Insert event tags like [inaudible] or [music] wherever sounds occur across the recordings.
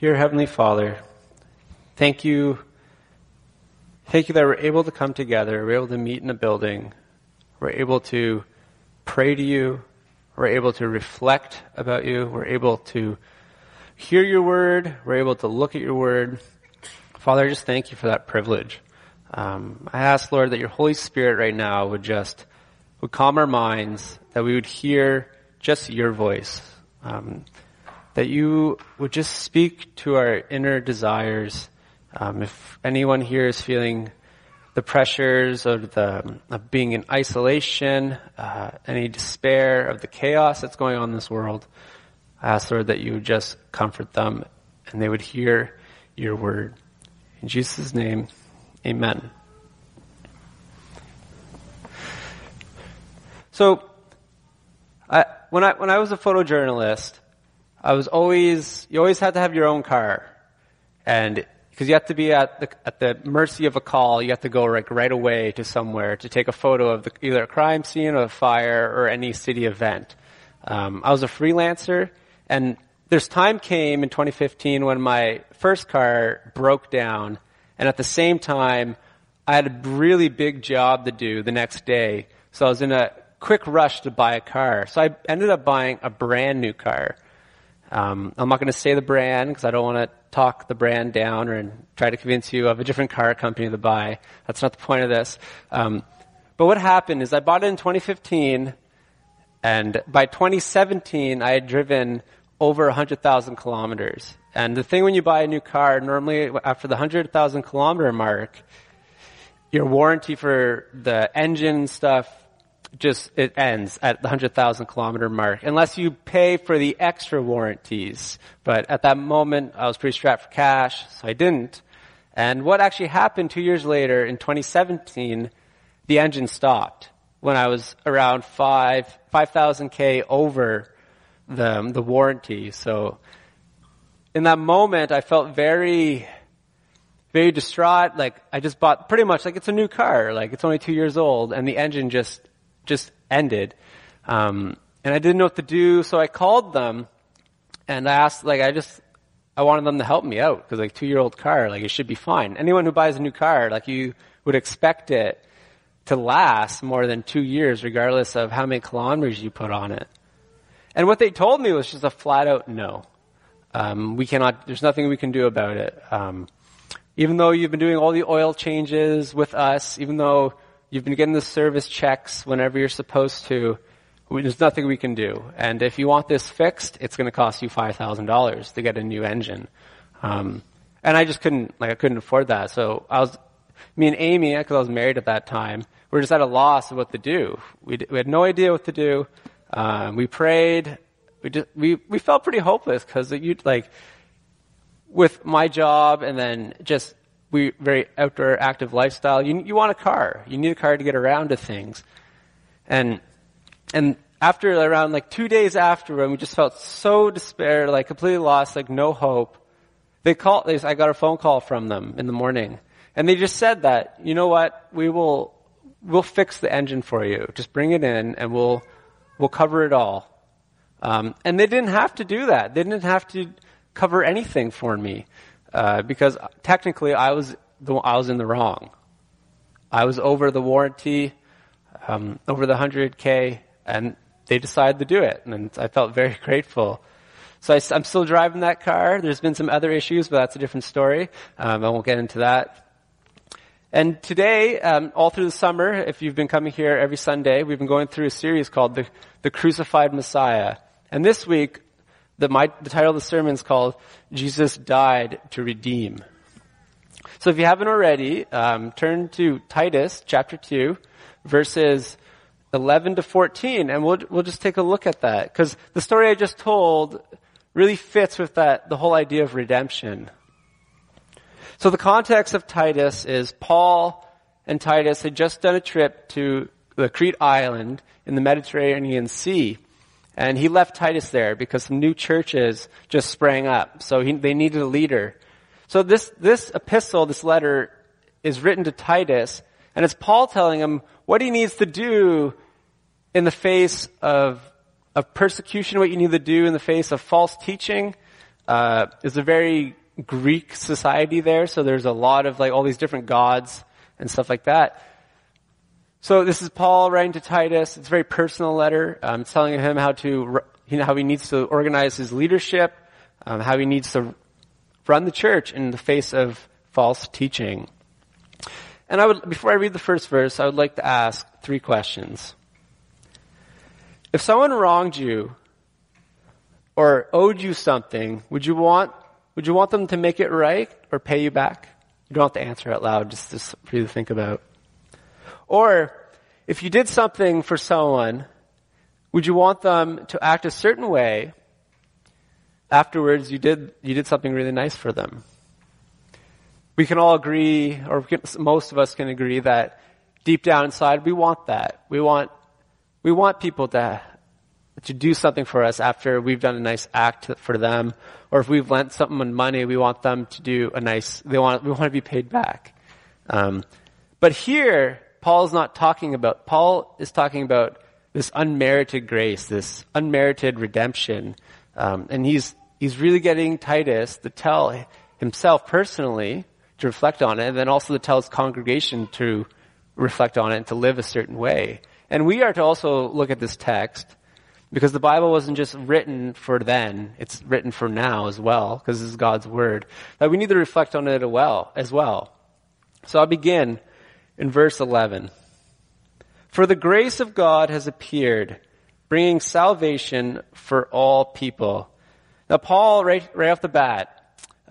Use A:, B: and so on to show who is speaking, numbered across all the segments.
A: Dear Heavenly Father, thank you. Thank you that we're able to come together, we're able to meet in a building, we're able to pray to you, we're able to reflect about you, we're able to hear your word, we're able to look at your word. Father, I just thank you for that privilege. Um, I ask, Lord, that your Holy Spirit right now would just would calm our minds, that we would hear just your voice. Um, that you would just speak to our inner desires. Um, if anyone here is feeling the pressures of the of being in isolation, uh, any despair of the chaos that's going on in this world, I ask Lord that you would just comfort them and they would hear your word. In Jesus' name, Amen. So, I, when I when I was a photojournalist, I was always, you always had to have your own car. And, because you have to be at the, at the mercy of a call, you have to go like right away to somewhere to take a photo of the, either a crime scene or a fire or any city event. Um, I was a freelancer and there's time came in 2015 when my first car broke down and at the same time I had a really big job to do the next day. So I was in a quick rush to buy a car. So I ended up buying a brand new car. Um, I'm not going to say the brand because I don't want to talk the brand down or try to convince you of a different car company to buy. That's not the point of this. Um, but what happened is I bought it in 2015, and by 2017 I had driven over 100,000 kilometers. And the thing when you buy a new car, normally after the 100,000 kilometer mark, your warranty for the engine stuff just it ends at the 100,000 kilometer mark unless you pay for the extra warranties. But at that moment, I was pretty strapped for cash, so I didn't. And what actually happened two years later in 2017, the engine stopped when I was around five, 5,000 K over the, the warranty. So in that moment, I felt very, very distraught. Like I just bought pretty much like it's a new car. Like it's only two years old and the engine just just ended. Um, and I didn't know what to do, so I called them and I asked, like, I just, I wanted them to help me out because like two year old car, like it should be fine. Anyone who buys a new car, like you would expect it to last more than two years regardless of how many kilometers you put on it. And what they told me was just a flat out no. Um, we cannot, there's nothing we can do about it. Um, even though you've been doing all the oil changes with us, even though You've been getting the service checks whenever you're supposed to. There's nothing we can do. And if you want this fixed, it's going to cost you $5,000 to get a new engine. Um, and I just couldn't, like, I couldn't afford that. So I was, me and Amy, because I was married at that time, we were just at a loss of what to do. We, we had no idea what to do. Um, we prayed. We just, we, we felt pretty hopeless because you, like, with my job and then just we very outdoor active lifestyle. You you want a car. You need a car to get around to things. And and after around like two days after when we just felt so despair, like completely lost, like no hope. They called. They, I got a phone call from them in the morning, and they just said that you know what we will we'll fix the engine for you. Just bring it in, and we'll we'll cover it all. Um, and they didn't have to do that. They didn't have to cover anything for me. Uh, because technically I was the, I was in the wrong. I was over the warranty, um, over the 100k, and they decided to do it, and I felt very [laughs] grateful. So I, am still driving that car. There's been some other issues, but that's a different story. Um, I won't get into that. And today, um, all through the summer, if you've been coming here every Sunday, we've been going through a series called the, the Crucified Messiah. And this week, the, my, the title of the sermon is called Jesus Died to Redeem. So if you haven't already, um, turn to Titus chapter 2, verses 11 to 14, and we'll, we'll just take a look at that. Because the story I just told really fits with that, the whole idea of redemption. So the context of Titus is Paul and Titus had just done a trip to the Crete island in the Mediterranean Sea. And he left Titus there because some new churches just sprang up. So he, they needed a leader. So this, this epistle, this letter is written to Titus and it's Paul telling him what he needs to do in the face of, of persecution, what you need to do in the face of false teaching, uh, is a very Greek society there, so there's a lot of like all these different gods and stuff like that. So this is Paul writing to Titus. It's a very personal letter. Um, telling him how to, you know, how he needs to organize his leadership, um, how he needs to run the church in the face of false teaching. And I would, before I read the first verse, I would like to ask three questions. If someone wronged you or owed you something, would you want, would you want them to make it right or pay you back? You don't have to answer out loud, just, just for you to think about. Or, if you did something for someone, would you want them to act a certain way afterwards you did, you did something really nice for them? We can all agree, or can, most of us can agree that deep down inside we want that. We want, we want people to, to do something for us after we've done a nice act for them, or if we've lent someone money, we want them to do a nice. They want we want to be paid back. Um, but here, Paul is not talking about, Paul is talking about this unmerited grace, this unmerited redemption. Um, and he's, he's really getting Titus to tell himself personally to reflect on it, and then also to tell his congregation to reflect on it and to live a certain way. And we are to also look at this text because the Bible wasn't just written for then, it's written for now as well, because this is God's word. That we need to reflect on it as well. So I'll begin in verse 11. For the grace of God has appeared, bringing salvation for all people. Now, Paul, right, right off the bat,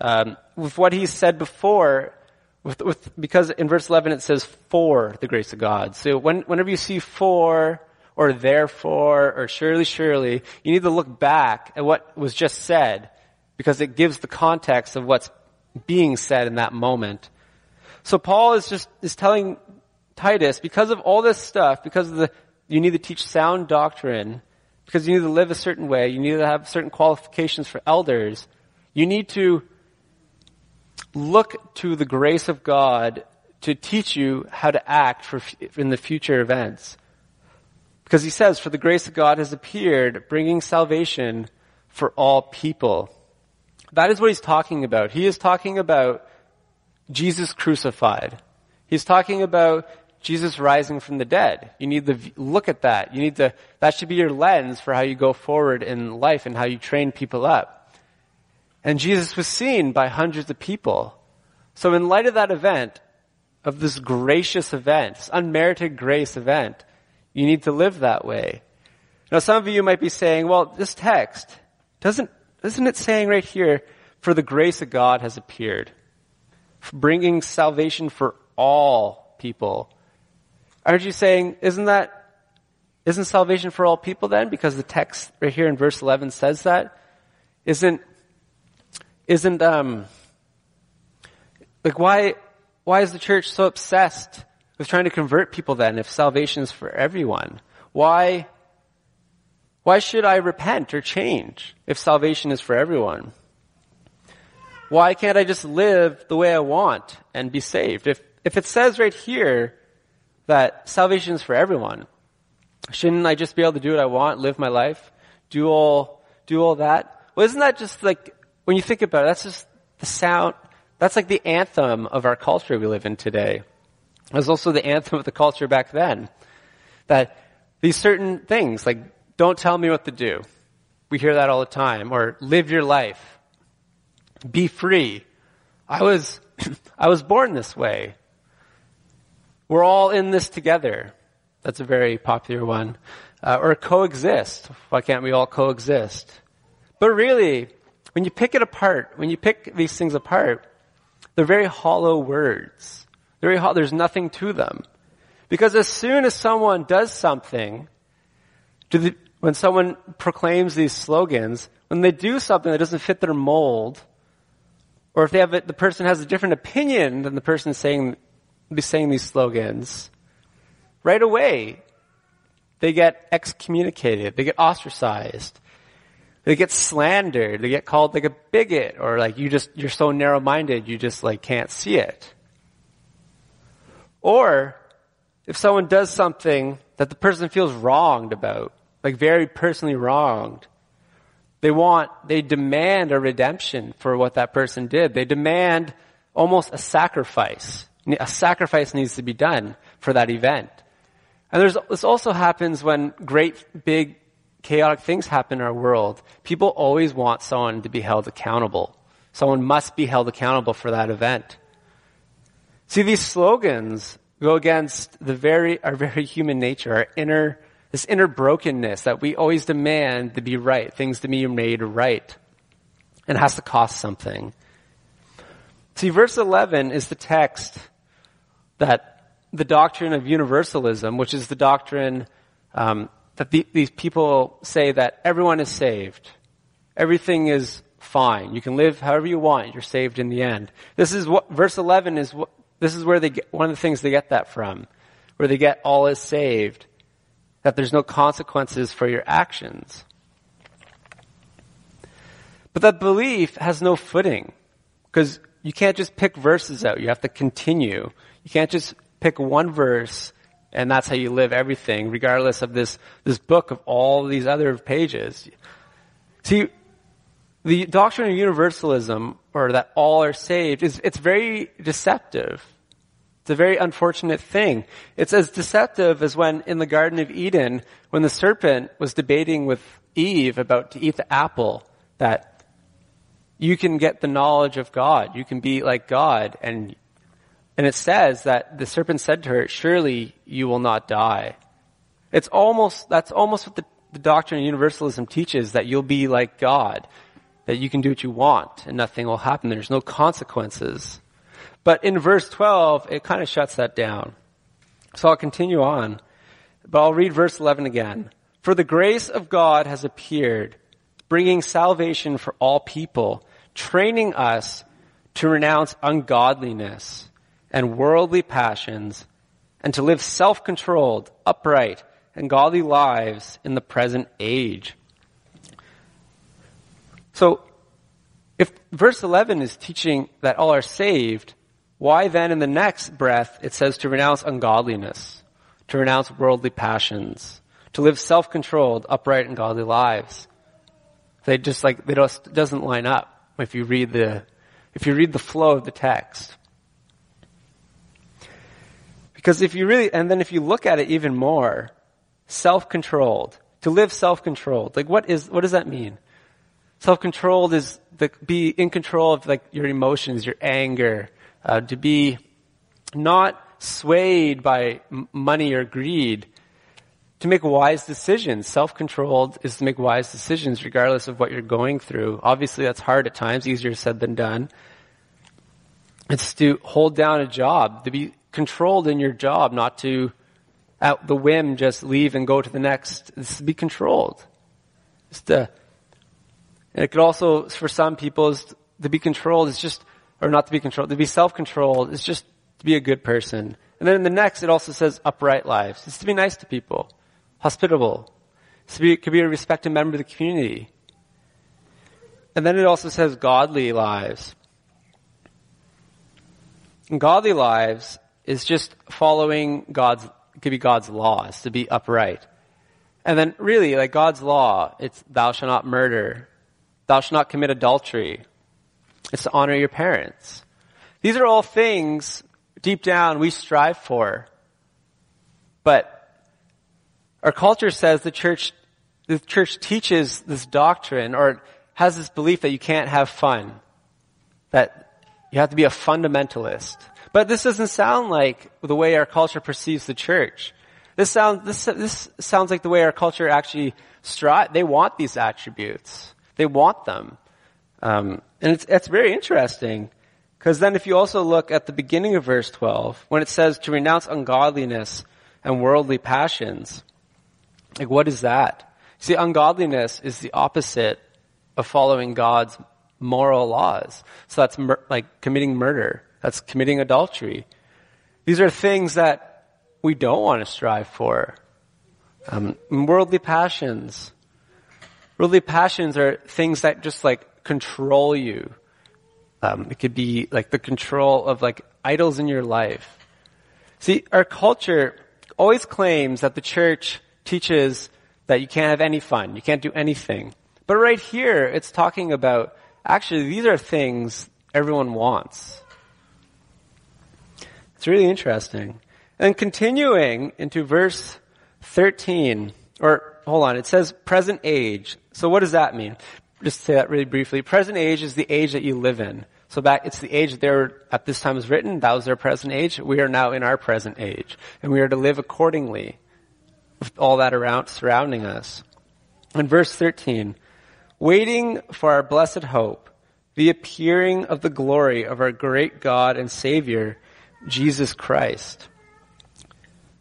A: um, with what he said before, with, with, because in verse 11 it says for the grace of God. So when, whenever you see for, or therefore, or surely, surely, you need to look back at what was just said, because it gives the context of what's being said in that moment. So Paul is just, is telling Titus, because of all this stuff, because of the, you need to teach sound doctrine, because you need to live a certain way, you need to have certain qualifications for elders, you need to look to the grace of God to teach you how to act for, in the future events. Because he says, for the grace of God has appeared, bringing salvation for all people. That is what he's talking about. He is talking about Jesus crucified. He's talking about Jesus rising from the dead. You need to look at that. You need to, that should be your lens for how you go forward in life and how you train people up. And Jesus was seen by hundreds of people. So in light of that event, of this gracious event, this unmerited grace event, you need to live that way. Now some of you might be saying, well, this text, doesn't, isn't it saying right here, for the grace of God has appeared? Bringing salvation for all people. Aren't you saying, isn't that, isn't salvation for all people then? Because the text right here in verse 11 says that. Isn't, isn't, um, like why, why is the church so obsessed with trying to convert people then if salvation is for everyone? Why, why should I repent or change if salvation is for everyone? Why can't I just live the way I want and be saved? If, if it says right here that salvation is for everyone, shouldn't I just be able to do what I want, live my life, do all, do all that? Well, isn't that just like, when you think about it, that's just the sound, that's like the anthem of our culture we live in today. It was also the anthem of the culture back then. That these certain things, like, don't tell me what to do. We hear that all the time. Or live your life. Be free. I was, [clears throat] I was born this way. We're all in this together. That's a very popular one. Uh, or coexist. Why can't we all coexist? But really, when you pick it apart, when you pick these things apart, they're very hollow words. Very ho- there's nothing to them. Because as soon as someone does something, the, when someone proclaims these slogans, when they do something that doesn't fit their mold, or if they have a, the person has a different opinion than the person saying, be saying these slogans, right away, they get excommunicated, they get ostracized, they get slandered, they get called like a bigot, or like you just, you're so narrow-minded, you just like can't see it. Or, if someone does something that the person feels wronged about, like very personally wronged, They want, they demand a redemption for what that person did. They demand almost a sacrifice. A sacrifice needs to be done for that event. And there's, this also happens when great, big, chaotic things happen in our world. People always want someone to be held accountable. Someone must be held accountable for that event. See, these slogans go against the very, our very human nature, our inner, this inner brokenness that we always demand to be right, things to be made right. And it has to cost something. See, verse 11 is the text that the doctrine of universalism, which is the doctrine um, that the, these people say that everyone is saved. Everything is fine. You can live however you want. You're saved in the end. This is what, verse 11 is what, this is where they get, one of the things they get that from. Where they get all is saved. That there's no consequences for your actions. But that belief has no footing. Because you can't just pick verses out. You have to continue. You can't just pick one verse and that's how you live everything, regardless of this, this book of all these other pages. See, the doctrine of universalism, or that all are saved, is, it's very deceptive. It's a very unfortunate thing. It's as deceptive as when in the Garden of Eden, when the serpent was debating with Eve about to eat the apple, that you can get the knowledge of God. You can be like God. And, and it says that the serpent said to her, surely you will not die. It's almost, that's almost what the, the doctrine of universalism teaches, that you'll be like God. That you can do what you want and nothing will happen. There's no consequences. But in verse 12, it kind of shuts that down. So I'll continue on. But I'll read verse 11 again. For the grace of God has appeared, bringing salvation for all people training us to renounce ungodliness and worldly passions and to live self-controlled, upright, and godly lives in the present age. So, if verse 11 is teaching that all are saved, why then in the next breath it says to renounce ungodliness, to renounce worldly passions, to live self-controlled, upright, and godly lives? They just like, they just doesn't line up if you read the, if you read the flow of the text. Because if you really, and then if you look at it even more, self-controlled, to live self-controlled, like what is, what does that mean? Self-controlled is the, be in control of like your emotions, your anger, uh, to be not swayed by money or greed, to make wise decisions. Self-controlled is to make wise decisions regardless of what you're going through. Obviously that's hard at times, easier said than done. It's to hold down a job, to be controlled in your job, not to at the whim just leave and go to the next. It's to be controlled. It's to, and it could also, for some people, is to be controlled is just, or not to be controlled, to be self-controlled is just to be a good person. And then in the next, it also says upright lives. It's to be nice to people hospitable. to It could be a respected member of the community. And then it also says godly lives. And godly lives is just following God's, it could be God's laws, to be upright. And then really, like God's law, it's thou shalt not murder. Thou shalt not commit adultery. It's to honor your parents. These are all things deep down we strive for. But our culture says the church, the church teaches this doctrine or has this belief that you can't have fun. That you have to be a fundamentalist. But this doesn't sound like the way our culture perceives the church. This sounds, this, this sounds like the way our culture actually strive, they want these attributes. They want them. Um, and it's, it's very interesting. Because then if you also look at the beginning of verse 12, when it says to renounce ungodliness and worldly passions, like, what is that? See, ungodliness is the opposite of following God's moral laws. So that's mur- like committing murder. That's committing adultery. These are things that we don't want to strive for. Um, worldly passions. Worldly passions are things that just like control you. Um, it could be like the control of like idols in your life. See, our culture always claims that the church teaches that you can't have any fun, you can't do anything. But right here, it's talking about, actually, these are things everyone wants. It's really interesting. And continuing into verse 13, or hold on, it says present age. So what does that mean? Just say that really briefly. Present age is the age that you live in. So back, it's the age there at this time was written. That was their present age. We are now in our present age. And we are to live accordingly with all that around, surrounding us. In verse 13, waiting for our blessed hope, the appearing of the glory of our great God and Savior, Jesus Christ.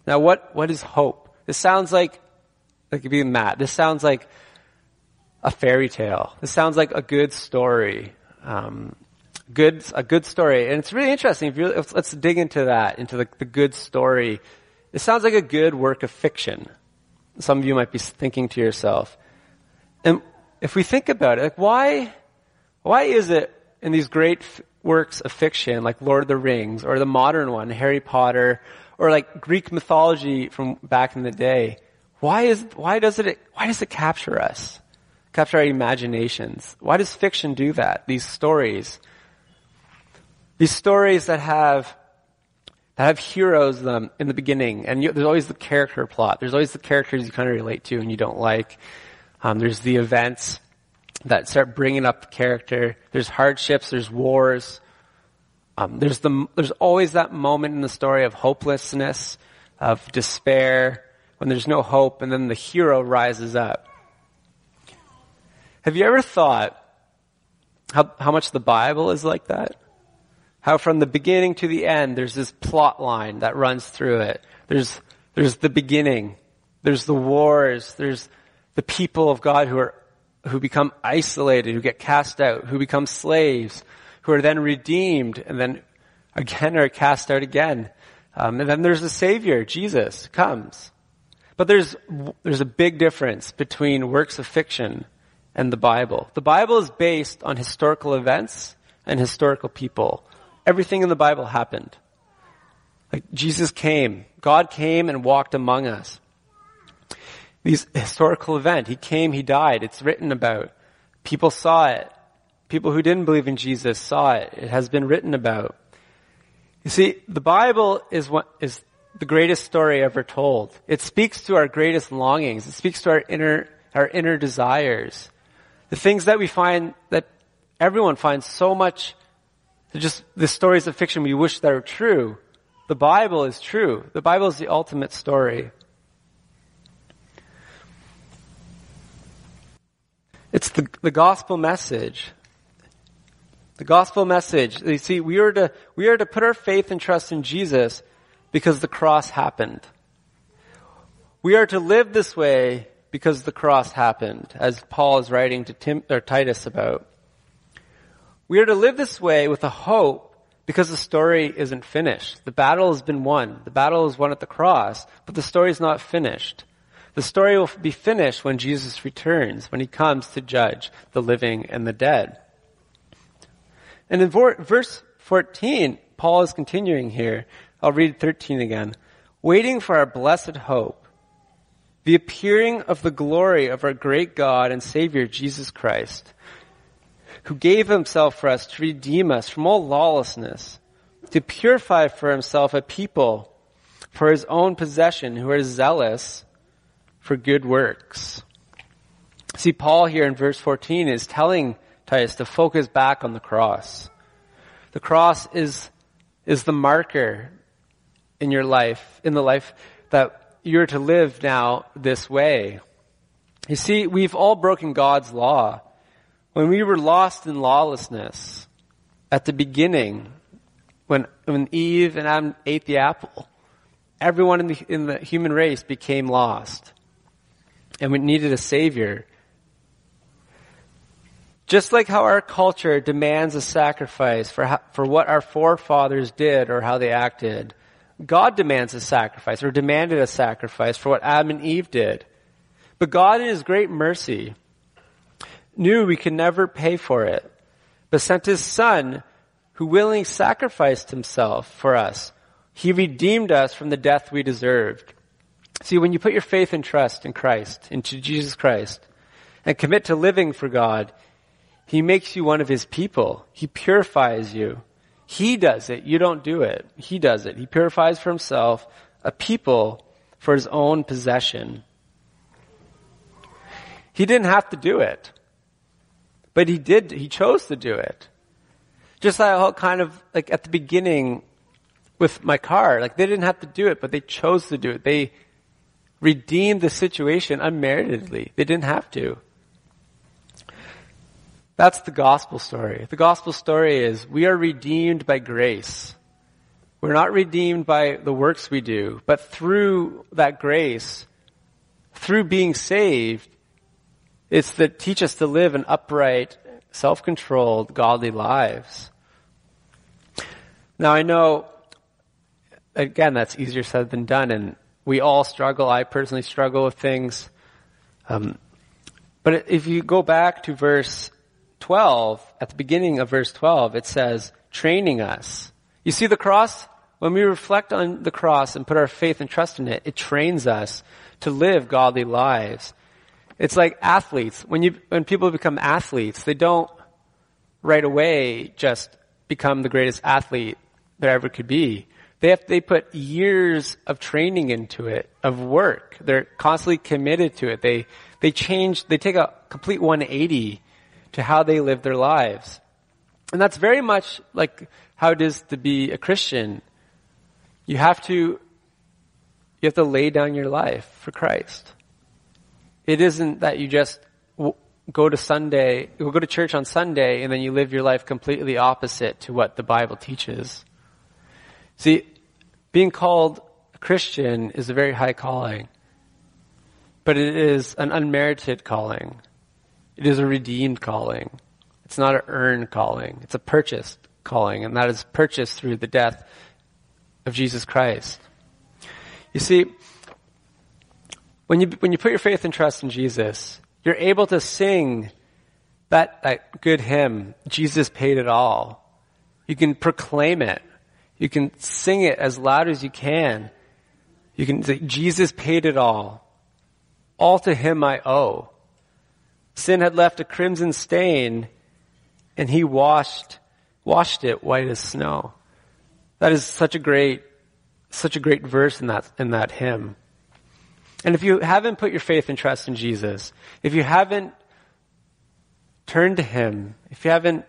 A: Now what, what is hope? This sounds like, like being Matt, this sounds like a fairy tale. This sounds like a good story. Um, good, a good story. And it's really interesting. If you let's dig into that, into the, the good story. It sounds like a good work of fiction. Some of you might be thinking to yourself. And if we think about it, like why, why is it in these great f- works of fiction, like Lord of the Rings, or the modern one, Harry Potter, or like Greek mythology from back in the day, why is, why does it, why does it capture us? Capture our imaginations? Why does fiction do that? These stories. These stories that have, that have heroes them in the beginning, and you, there's always the character plot. There's always the characters you kind of relate to and you don't like. Um, there's the events that start bringing up the character. There's hardships. There's wars. Um, there's the there's always that moment in the story of hopelessness, of despair, when there's no hope, and then the hero rises up. Have you ever thought how how much the Bible is like that? How from the beginning to the end, there's this plot line that runs through it. There's there's the beginning. There's the wars. There's the people of God who are who become isolated, who get cast out, who become slaves, who are then redeemed and then again are cast out again. Um, and then there's the Savior, Jesus, comes. But there's, there's a big difference between works of fiction and the Bible. The Bible is based on historical events and historical people. Everything in the Bible happened. Like Jesus came. God came and walked among us. These historical event. He came, he died. It's written about. People saw it. People who didn't believe in Jesus saw it. It has been written about. You see, the Bible is what is the greatest story ever told. It speaks to our greatest longings. It speaks to our inner, our inner desires. The things that we find, that everyone finds so much, just the stories of fiction we wish that are true. The Bible is true. The Bible is the ultimate story. It's the, the gospel message. The gospel message. You see, we are to, we are to put our faith and trust in Jesus because the cross happened. We are to live this way because the cross happened, as Paul is writing to Tim, or Titus about. We are to live this way with a hope because the story isn't finished. The battle has been won. The battle is won at the cross, but the story is not finished. The story will be finished when Jesus returns, when he comes to judge the living and the dead. And in verse 14, Paul is continuing here. I'll read 13 again. Waiting for our blessed hope, the appearing of the glory of our great God and Savior Jesus Christ, who gave himself for us to redeem us from all lawlessness, to purify for himself a people for his own possession who are zealous for good works. See, Paul here in verse 14 is telling Titus to focus back on the cross. The cross is, is the marker in your life, in the life that you're to live now this way. You see, we've all broken God's law. When we were lost in lawlessness at the beginning, when, when Eve and Adam ate the apple, everyone in the, in the human race became lost. And we needed a savior. Just like how our culture demands a sacrifice for, how, for what our forefathers did or how they acted, God demands a sacrifice or demanded a sacrifice for what Adam and Eve did. But God in His great mercy knew we could never pay for it, but sent His Son who willingly sacrificed Himself for us. He redeemed us from the death we deserved. See, when you put your faith and trust in Christ, into Jesus Christ, and commit to living for God, He makes you one of His people. He purifies you. He does it. You don't do it. He does it. He purifies for Himself a people for His own possession. He didn't have to do it. But He did, He chose to do it. Just like kind of like at the beginning with my car, like they didn't have to do it, but they chose to do it. They redeemed the situation unmeritedly. They didn't have to. That's the gospel story. The gospel story is we are redeemed by grace. We're not redeemed by the works we do, but through that grace, through being saved, it's that teach us to live an upright, self-controlled, godly lives. Now I know, again, that's easier said than done, and we all struggle. I personally struggle with things. Um, but if you go back to verse 12, at the beginning of verse 12, it says, training us. You see the cross? When we reflect on the cross and put our faith and trust in it, it trains us to live godly lives. It's like athletes. When you, when people become athletes, they don't right away just become the greatest athlete there ever could be. They have, they put years of training into it, of work. They're constantly committed to it. They, they change, they take a complete 180 to how they live their lives. And that's very much like how it is to be a Christian. You have to, you have to lay down your life for Christ. It isn't that you just go to Sunday, go to church on Sunday and then you live your life completely opposite to what the Bible teaches. See, being called a Christian is a very high calling, but it is an unmerited calling. It is a redeemed calling. It's not an earned calling. It's a purchased calling, and that is purchased through the death of Jesus Christ. You see, when you, when you put your faith and trust in Jesus, you're able to sing that, that good hymn, Jesus paid it all. You can proclaim it. You can sing it as loud as you can. You can say, Jesus paid it all. All to him I owe. Sin had left a crimson stain and he washed, washed it white as snow. That is such a great, such a great verse in that, in that hymn. And if you haven't put your faith and trust in Jesus, if you haven't turned to Him, if you haven't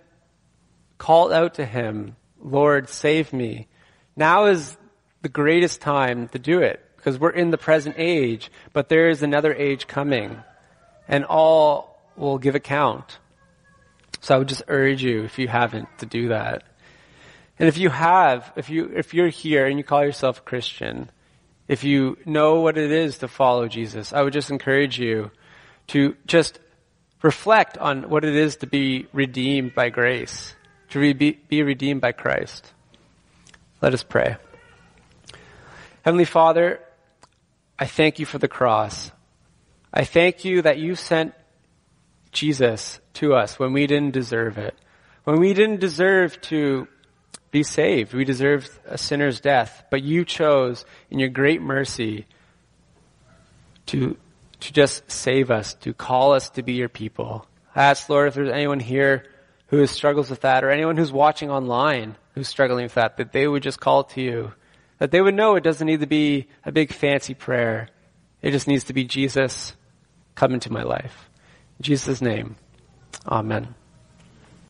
A: called out to Him, Lord, save me, now is the greatest time to do it because we're in the present age, but there is another age coming and all will give account. So I would just urge you, if you haven't, to do that. And if you have, if you, if you're here and you call yourself Christian, if you know what it is to follow Jesus, I would just encourage you to just reflect on what it is to be redeemed by grace, to re- be redeemed by Christ. Let us pray. Heavenly Father, I thank you for the cross. I thank you that you sent Jesus to us when we didn't deserve it. When we didn't deserve to be saved. We deserved a sinner's death, but you chose in your great mercy to, to just save us, to call us to be your people. I ask, Lord, if there's anyone here who struggles with that, or anyone who's watching online who's struggling with that, that they would just call to you. That they would know it doesn't need to be a big fancy prayer. It just needs to be Jesus, come into my life. Jesus' name, amen.